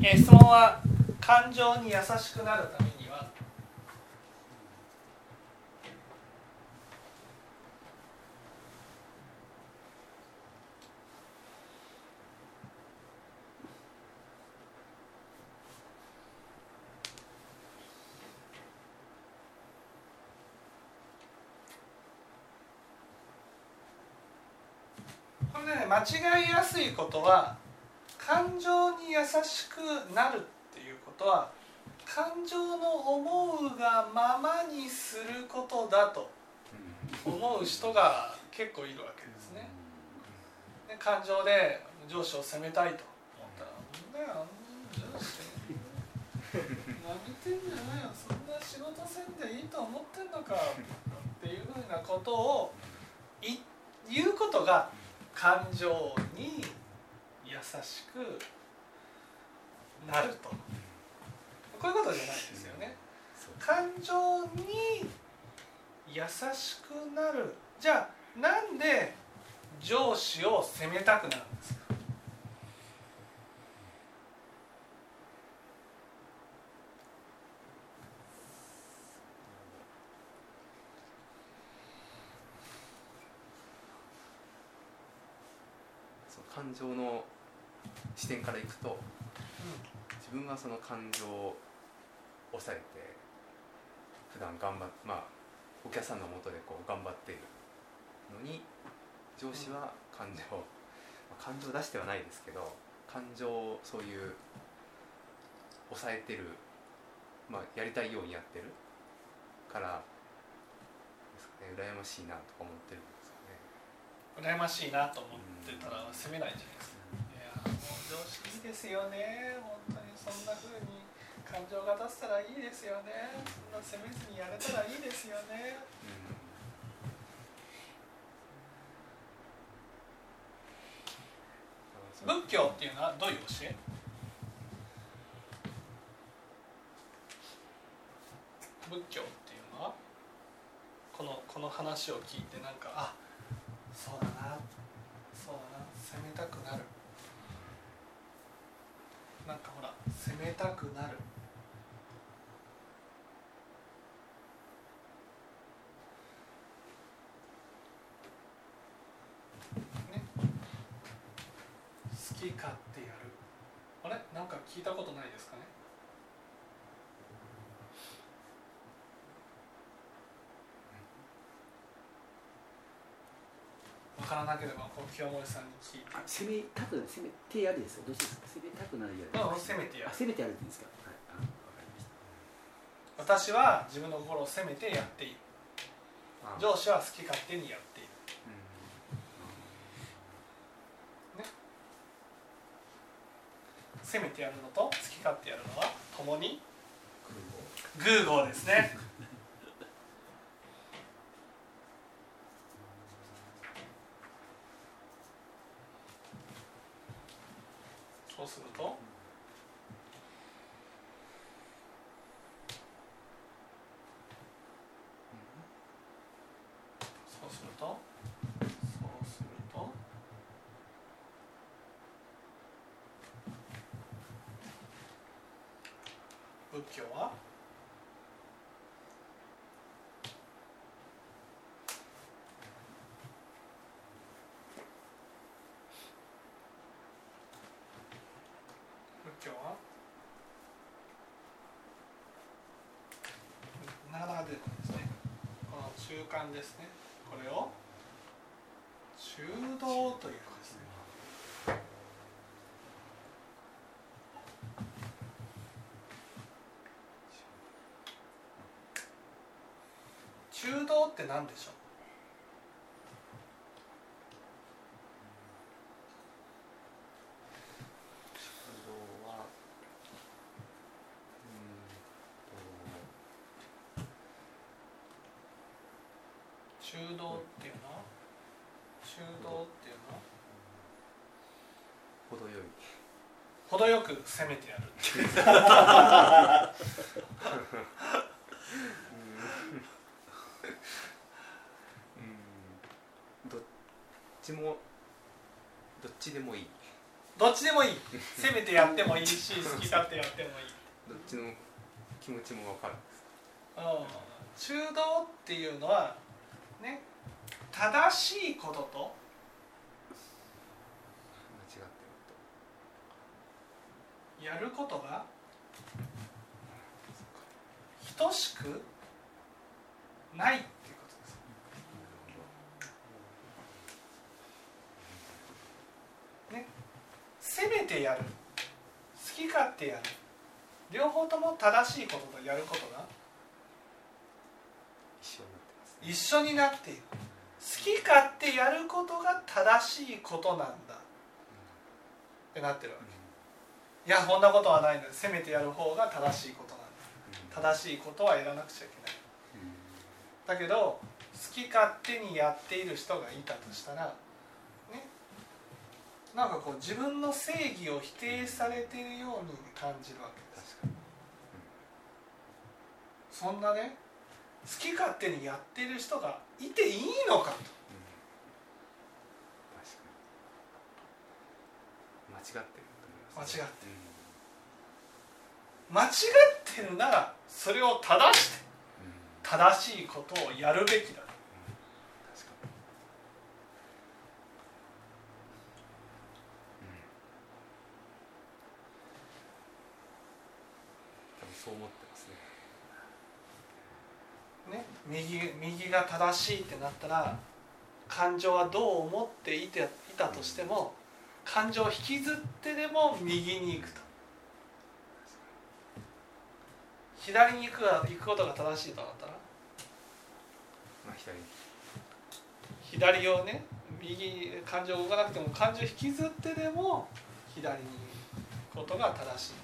えー質問は感情に優しくなるためには？これね間違いやすいことは感情に優しくなるっていうことは感情の思うがままにすることだと思う人が結構いるわけですね。で感情で上司を責めたいと思ったら「なんだよ上司何言ってんじゃないよそんな仕事せんでいいと思ってんのか」っていうふうなことをい言うことが感情に優しくなると。こういうことじゃないですよね。感情に優しくなる。じゃあなんで上司を責めたくなるんですかその感情の視点からいくと自分はその感情を抑えて普段頑張っまあお客さんのもとでこう頑張っているのに上司は感情、まあ感情出してはないですけど感情をそういう抑えてる、まあ、やりたいようにやってるからですかね羨ましいなとか思ってるんですかね。羨ましいなと思ってたら責めないじゃないですかいやもう上司いいですよね。本当にそんな風に感情が出せたらいいですよね。そんな責めずにやれたらいいですよね。うん。仏教っていうのはどういう教え？仏教っていうのは？このこの話を聞いてなんかあそうだな。そうだな。責めたくなるなんかほら責めたくなる。ね。好き勝手やる。あれ？なんか聞いたことないですかね？わからなければこう清盛さんに聞いて。あ攻めたく攻めてやるですよ。どうしてですか？攻めたくなるやるまあ攻めてやる。あ攻めてやるっていうんですか？はい。あわかりました。私は自分の心を責めてやっている。あ。上司は好き勝手にやっている。責めてやるのと好き勝手やるのは共にグーゴーですね そうするとそうするとそうすると仏教は仏教は奈良でですねこの中間ですね。これを中道というかですね。中道って何でしょうは中道っていうの？は中道っていうの？は程よい。程よく攻めてやる。っていううん。どっちもどっちでもいい。どっちでもいい。攻めてやってもいいし好き勝手やってもいい、どっちの気持ちも分かる。んですうん、中道っていうのはね。正しいことと。間違ってるやることが等しくないっていうことです。ね。攻めてやる。好き勝手やる。両方とも正しいこととやることが。と一緒に一緒になっている好き勝手やることが正しいことなんだ。ってなってるわけ。いやこんなことはないので攻めてやる方が正しいことなんだ。正しいことはやらなくちゃいけない。だけど好き勝手にやっている人がいたとしたらね。なんかこう自分の正義を否定されているように感じるわけです。そんなね好き勝手にやっている人がいていいのかと。確かに。間違ってる。間違ってる、間違ってるならそれを正してうんうん。正しいことをやるべきだ確かにうん多分そう思ってますねね右右が正しいってなったら感情はどう思っていていたとしても感情を引きずってでも右に行くと。左に行くが行くことが正しいとなったらまあ左。に左をね右感情が動かなくても感情を引きずってでも左に行くことが正しい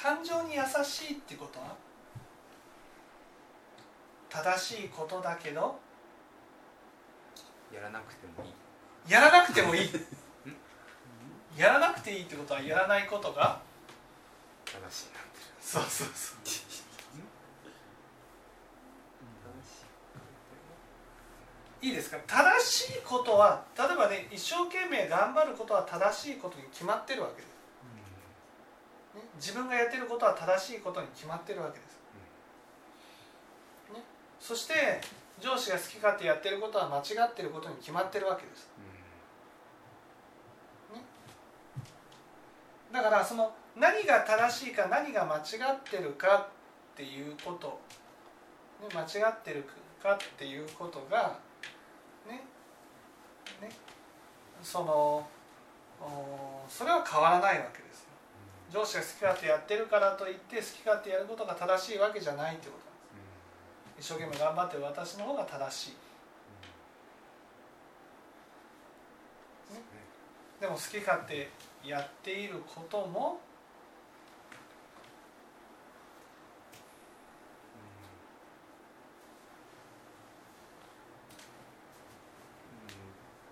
感情に優しいってことは？正しいことだけど？やらなくてもいい。やらなくてもいい？やらなくていいってことはやらないことが？正しいなって。るそうそうそう。いいですか？正しいことは例えばね一生懸命頑張ることは正しいことに決まってるわけです、ね、自分がやってることは正しいことに決まってるわけです、ね、そして上司が好き勝手やってることは間違ってることに決まってるわけです。だからその何が正しいか何が間違ってるかっていうこと、ね、間違ってるかっていうことがねねそのおそれは変わらないわけ。ですよ上司が好き勝手やってるからといって好き勝手やることが正しいわけじゃないってこと。なんです一生懸命頑張ってる私の方が正しい。でも好き勝手やっていることも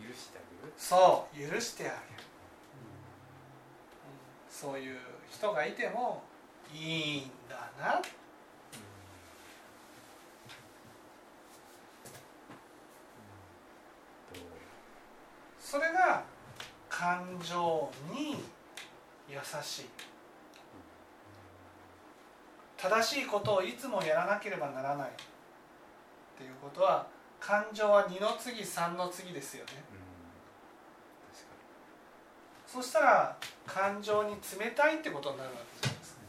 許してあげる？そう許してあげる、うんそういう人がいてもいいんだな。それが感情に優しい。正しいことをいつもやらなければならない。っていうことは感情は2の次3の次ですよね。そしたら感情に冷たいってことになるわけじゃないですか。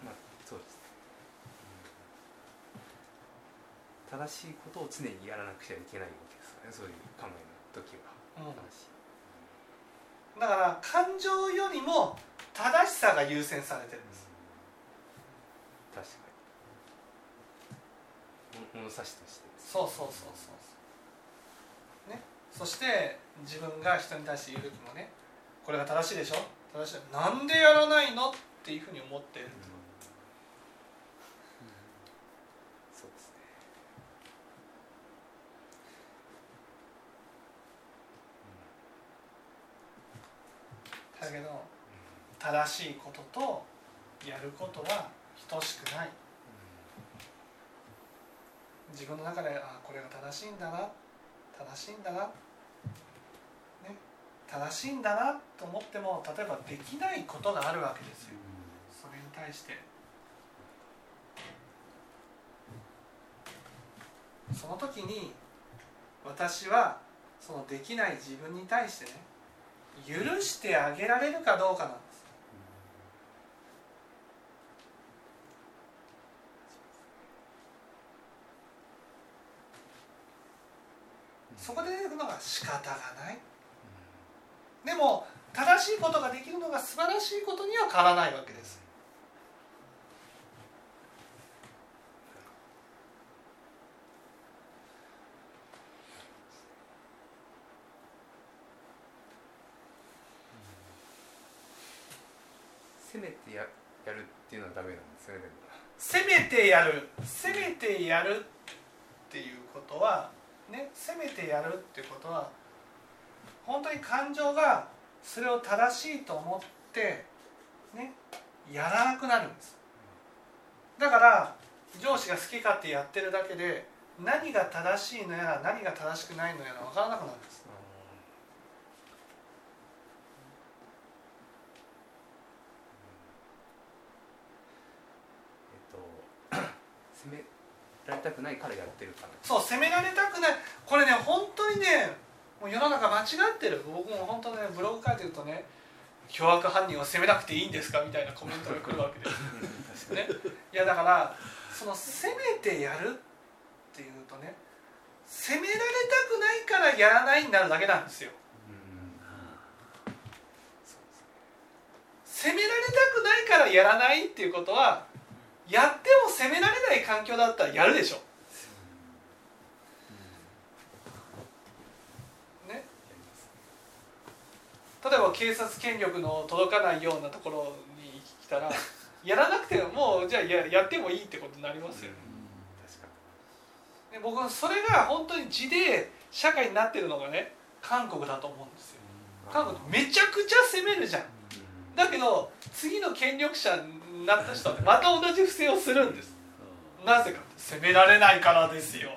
にまあそうです。ね正しいことを常にやらなくちゃいけないわけですからね。そういう考えの時は。うん。だから感情よりも正しさが優先されてるんです。確かに。も物差しとして。そうそうそうそうね。そして自分が人に対して言う時もねこれが正しいでしょ？正しい。なんでやらないの？っていうふうに思ってる。そうですね。だけど正しいこととやることは等しくない。自分の中であこれが正しいんだな正しいんだな、ね、正しいんだなと思っても例えばできないことがあるわけですよ。それに対して。その時に私はそのできない自分に対してね許してあげられるかどうかなんそこで出てくるのが仕方がない。でも正しいことができるのが素晴らしいことには変わらないわけです。攻めてややるっていうのはダメなん。ですよねでも攻めてやる攻めてやるっていうことはねせめてやるっていうことは本当に感情がそれを正しいと思ってねやらなくなるんです。だから上司が好き勝手やってるだけで何が正しいのやら何が正しくないのやら分からなくなるんですえっと攻められたくないからやってるから。そう責められたくない。これね本当にねもう世の中間違ってる。僕も本当ねブログ書いてるとね凶悪犯人を責めなくていいんですか？みたいなコメントが来るわけです、ね、いやだからその責めてやるっていうとね責められたくないからやらないになるだけなんですよ。責められたくないからやらないっていうことはやっても責められない環境だったらやるでしょ。ね。例えば警察権力の届かないようなところに来たらやらなくてももうじゃあややってもいいってことになりますよ、確かで僕はそれが本当に地で社会になってるのがね韓国だと思うんですよ。に韓国めちゃくちゃ責めるじゃんだけど次の権力者になった人はねまた同じ不正をするんです。なぜか責められないからですよ。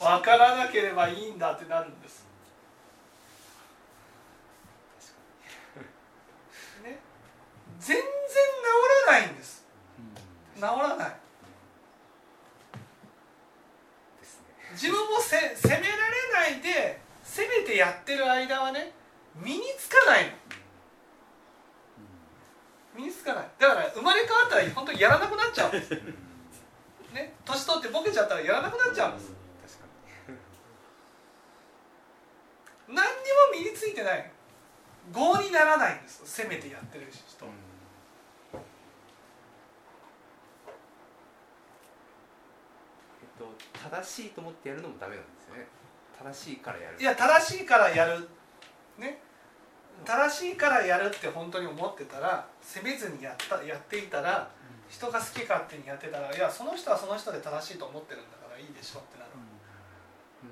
分からなければいいんだってなるんです。ね。全然治らないんです。治らない。自分もせ責められないで責めてやってる間はね身につかないの身につかない。だから生まれ変わったら本当にやらなくなっちゃう。んですね年取ってボケちゃったらやらなくなっちゃう。んです確か何にも身についてない。業にならないんです責めてやってる人、にえっと正しいと思ってやるのもダメなんですよね。正しいからやる。いや正しいからやる。ね正しいからやるって本当に思ってたら責めずにやったやっていたら人が好き勝手にやってたらいやその人はその人で正しいと思ってるんだからいいでしょってなる、うん。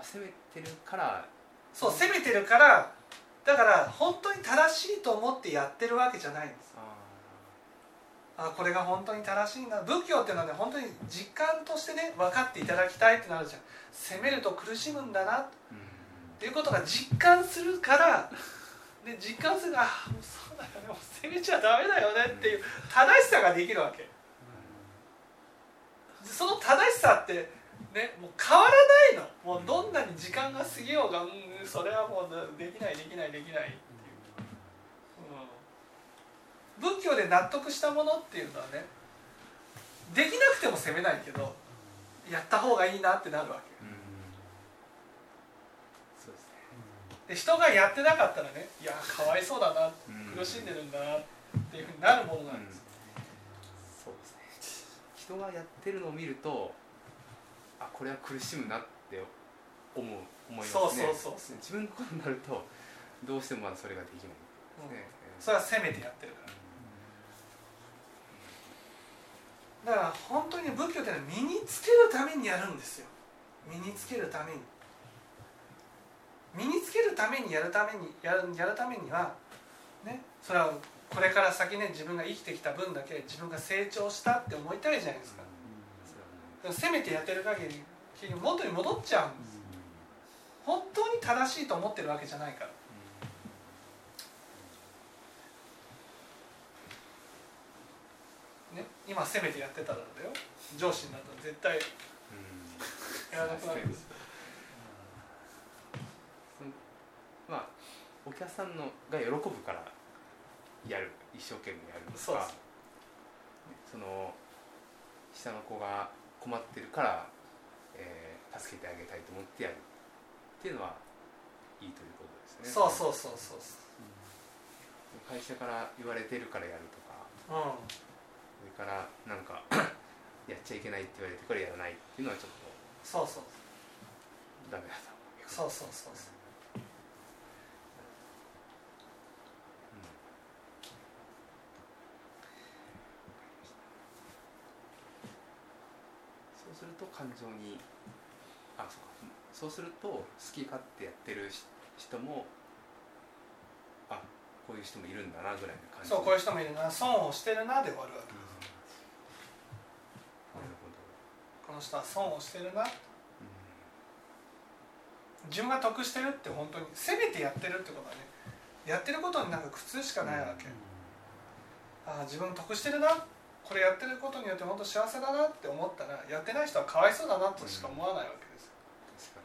あ攻めてるからそう責めてるからだから本当に正しいと思ってやってるわけじゃないんですああこれが本当に正しいな。仏教っていうのはね本当に実感としてね分かっていただきたいってなるじゃん。責めると苦しむんだな。うんていうことが実感するからで実感するあもうそうだよね。もう責めちゃダメだよねっていう正しさができるわけ。その正しさってねもう変わらないの。もうどんなに時間が過ぎようが、うん、それはもうできないできないできないっていう、うん、仏教で納得したものっていうのはねできなくても責めないけどやった方がいいなってなるわけうんそうですねで人がやってなかったらねいやかわいそうだなうん苦しんでるんだなっていうふうになるものなんです、そうですね。人がやってるのを見るとあこれは苦しむなって思う思いますね。そうそうそう自分のことになるとどうしてもまだそれができないですね、それは責めてやってるから。だから本当に仏教ってのは身につけるためにやるんですよ。身につけるために身につけるためにやるためにやるやるためにはねそれはこれから先ね自分が生きてきた分だけ自分が成長したって思いたいじゃないですか。せめてやってる限り結局元に戻っちゃうんです。本当に正しいと思ってるわけじゃないから。ね今せめてやってたらだよ。上司になったら絶対うんやらなくなる。ん。ですそのまあお客さんのが喜ぶからやる一生懸命やるとかその下の子が困ってるから、えー助けてあげたいと思ってやるっていうのはいいということですね。そうそうそうそう会社から言われてるからやるとかうん。それからなんか やっちゃいけないって言われてからやらないっていうのはちょっとそうそうダメだとそうそうそうそうそうすると感情に。あそうか。そうすると好き勝手やってるし人もあこういう人もいるんだなぐらいの感じ。そうこういう人もいるな。損をしてるなで終わるわけ。なるほど、この人は損をしてるな。う自分が得してるって本当にせめてやってるってことはねやってることになんか苦痛しかないわけ、ああ自分得してるなこれやってることによって本当幸せだなって思ったらやってない人はかわいそうだなとしか思わないわけです。よ、ん、確か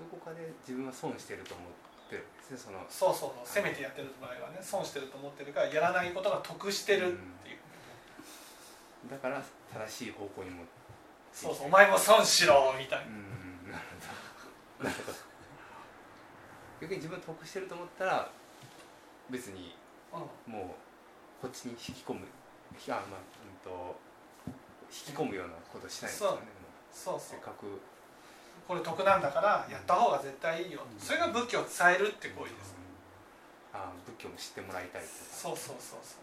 に。どこかで自分は損してると思ってるんですねその。そうそうそう。せめてやってる場合はね損してると思ってるからやらないことが得してるっていう、だから正しい方向にもそうそうお前も損しろみたいうん。なるほど。なるほど。逆に自分得してると思ったら別にな、うん、もうこっちに引き込む。いやまあうんと引き込むようなことしないですよね。もそうそう。うせっかく。これ得なんだからやった方が絶対いいよ。うん。それが仏教を伝えるって行為です。ああ仏教も知ってもらいたいとか。そうそうそうそう。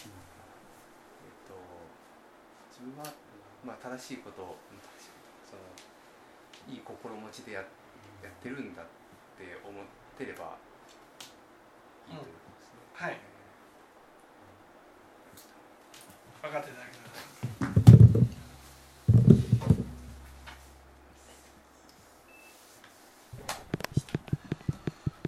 えっと自分は、まあ、正しいことをそのいい心持ちでややってるんだって思ってればいいということですね、はい。分かっていただけた